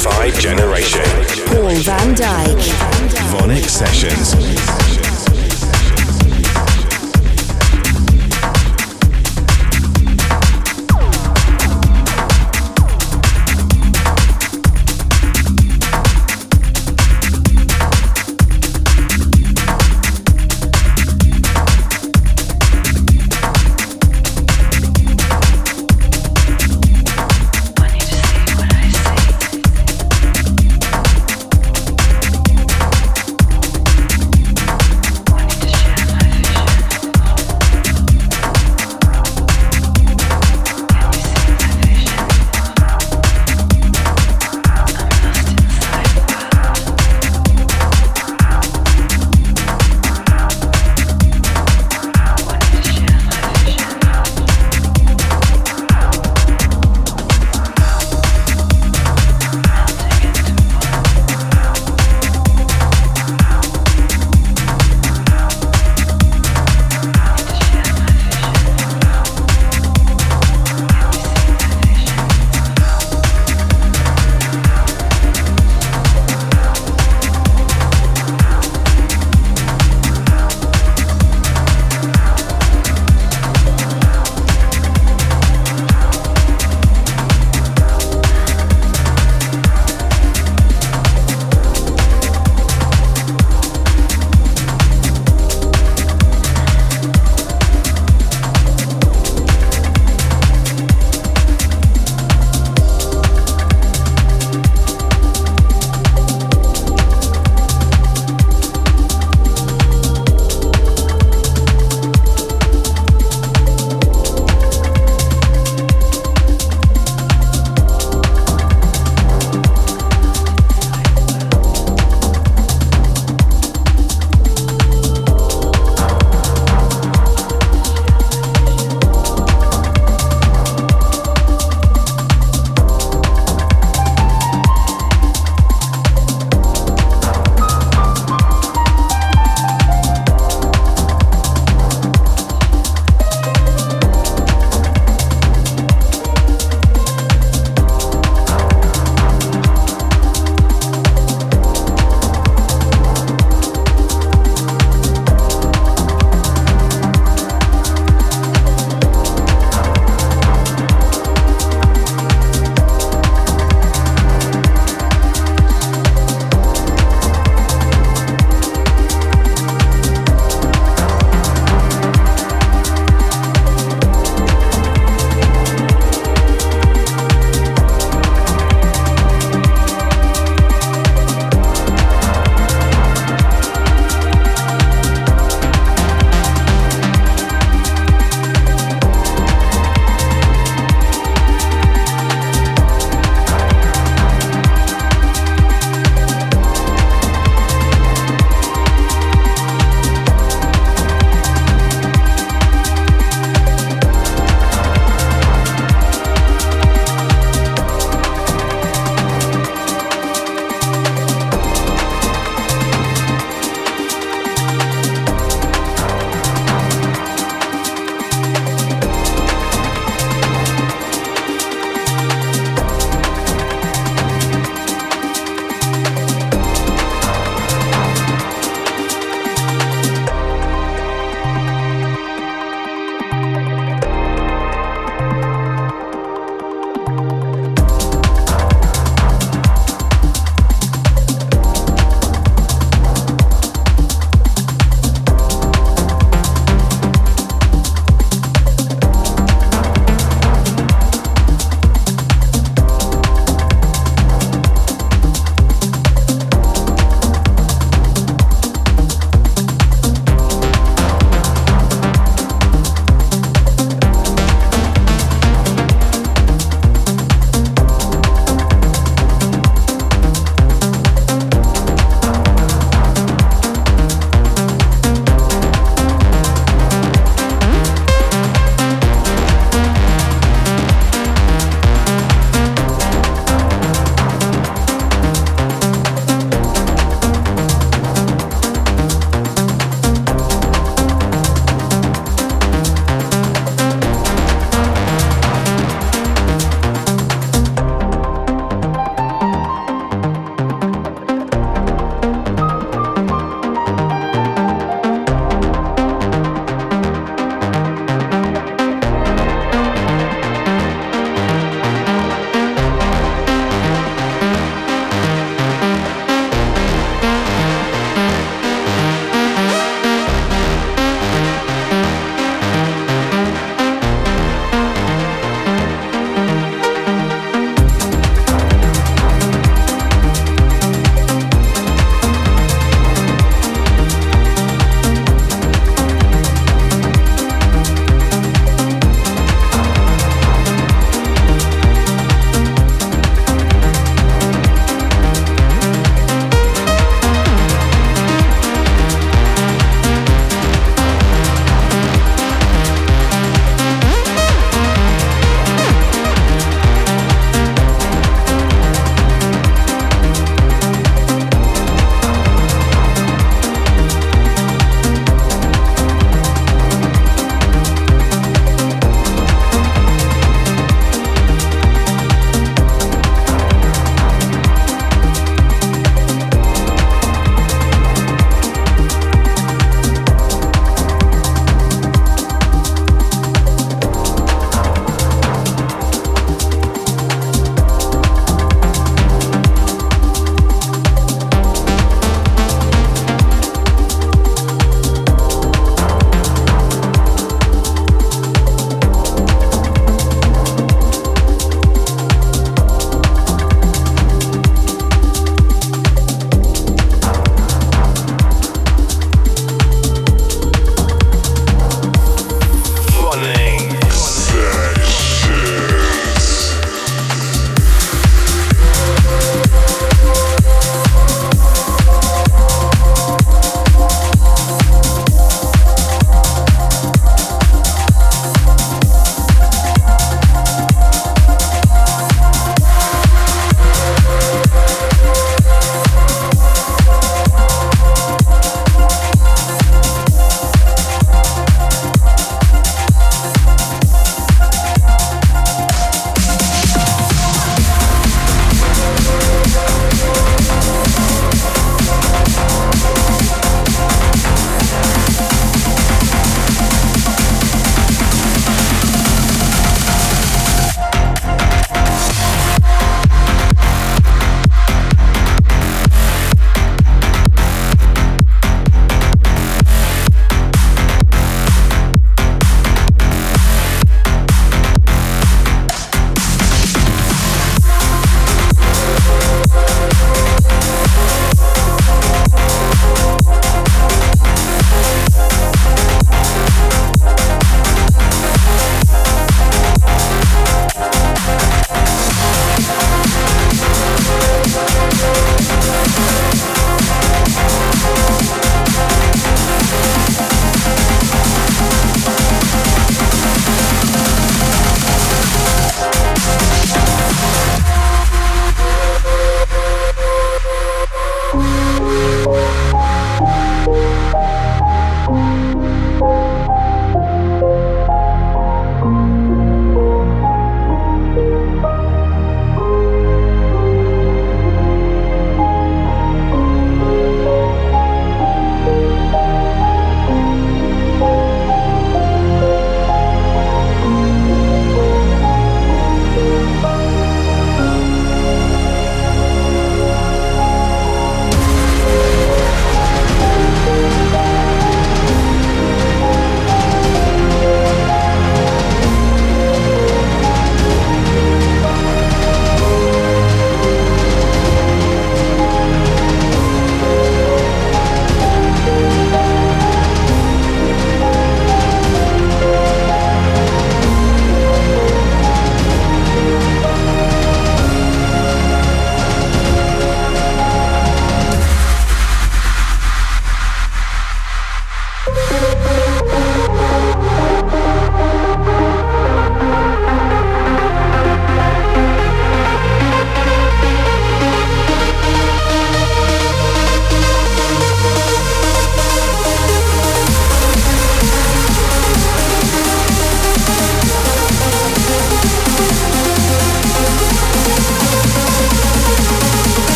Electrified generation. Paul van Dyk. VONYC Sessions.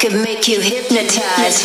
never stops.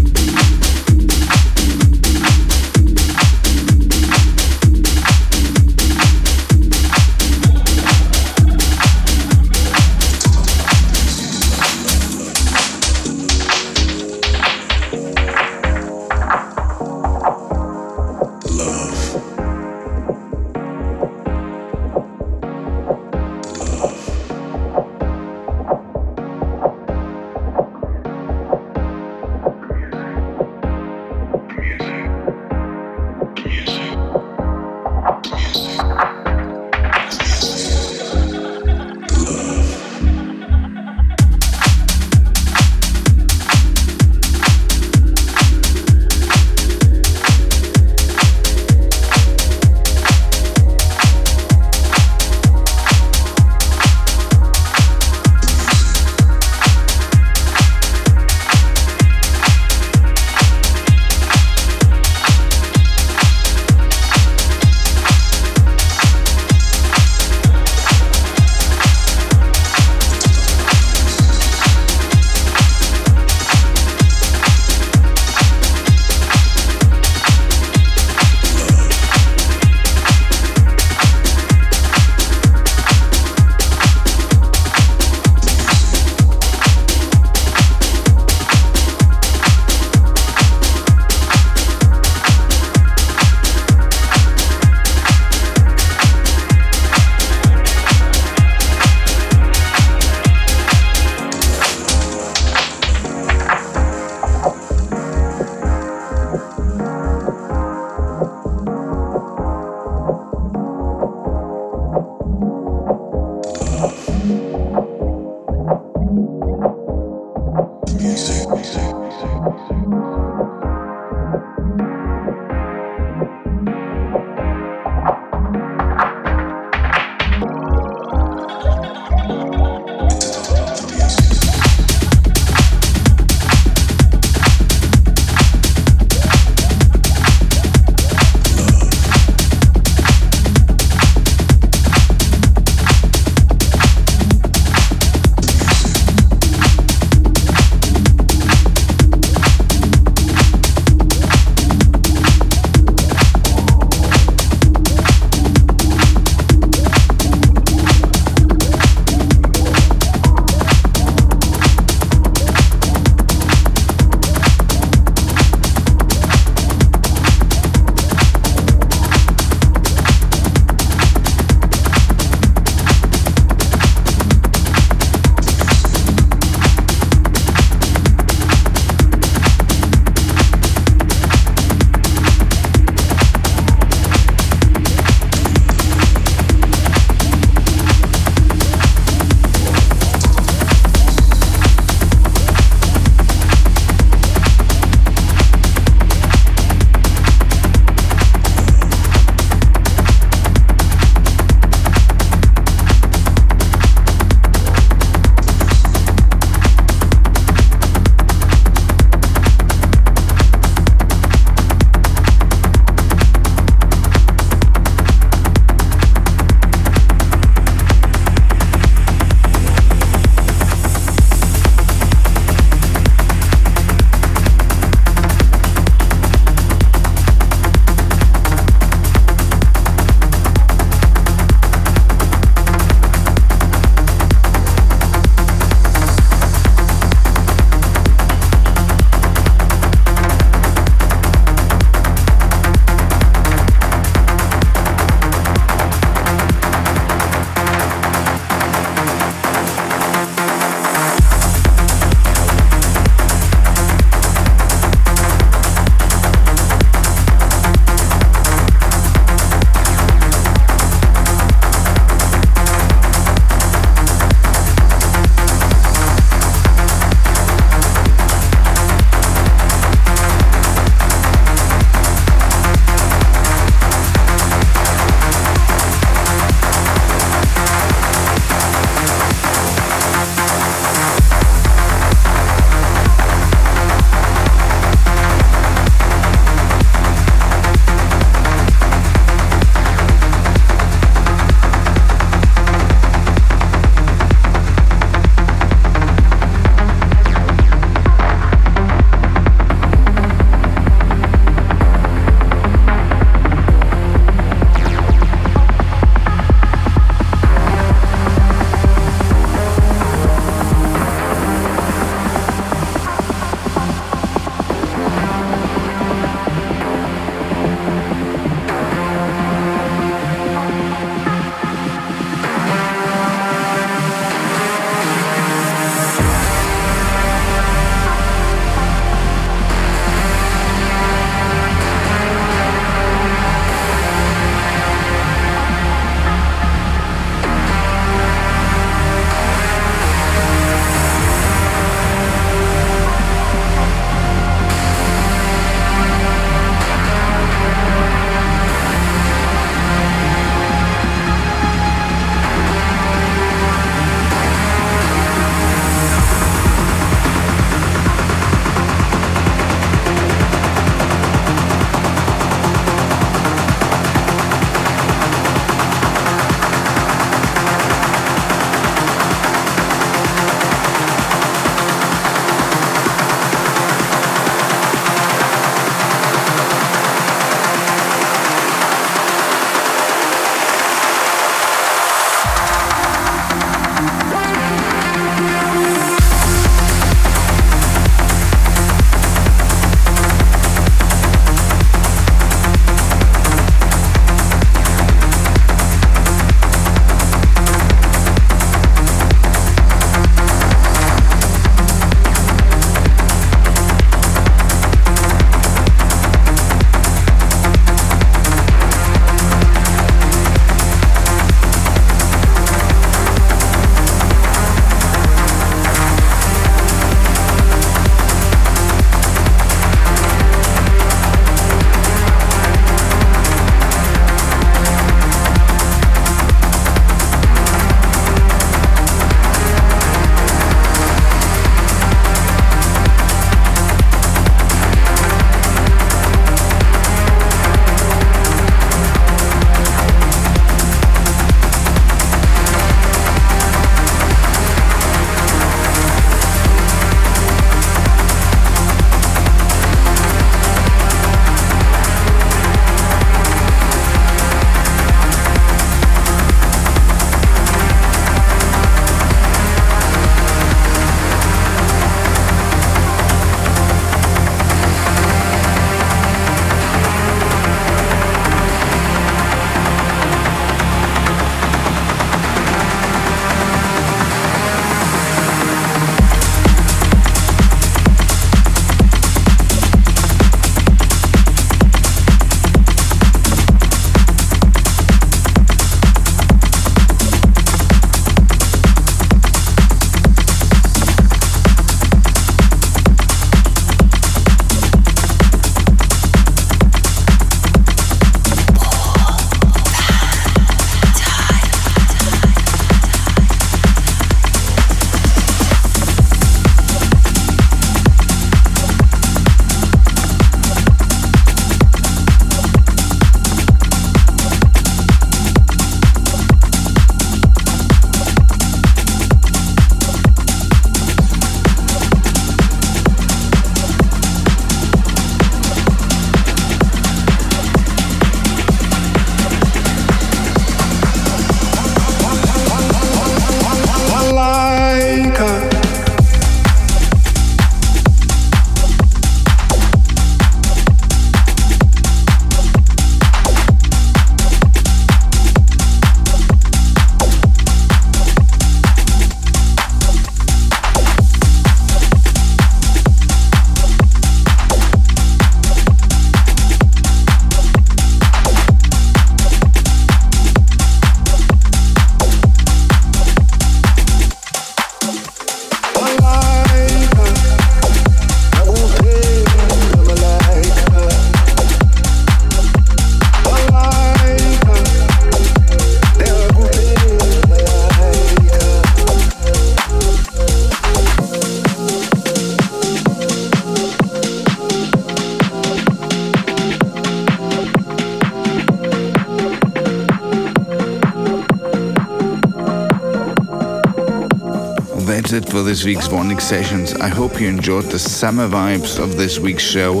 This week's VONYC Sessions. I hope you enjoyed the summer vibes of this week's show.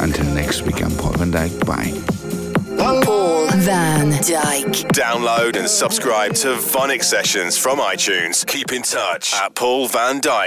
Until next week, I'm Paul van Dyk. Bye. Paul van Dyk. Download and subscribe to VONYC Sessions from iTunes. Keep in touch at Paul van Dyk.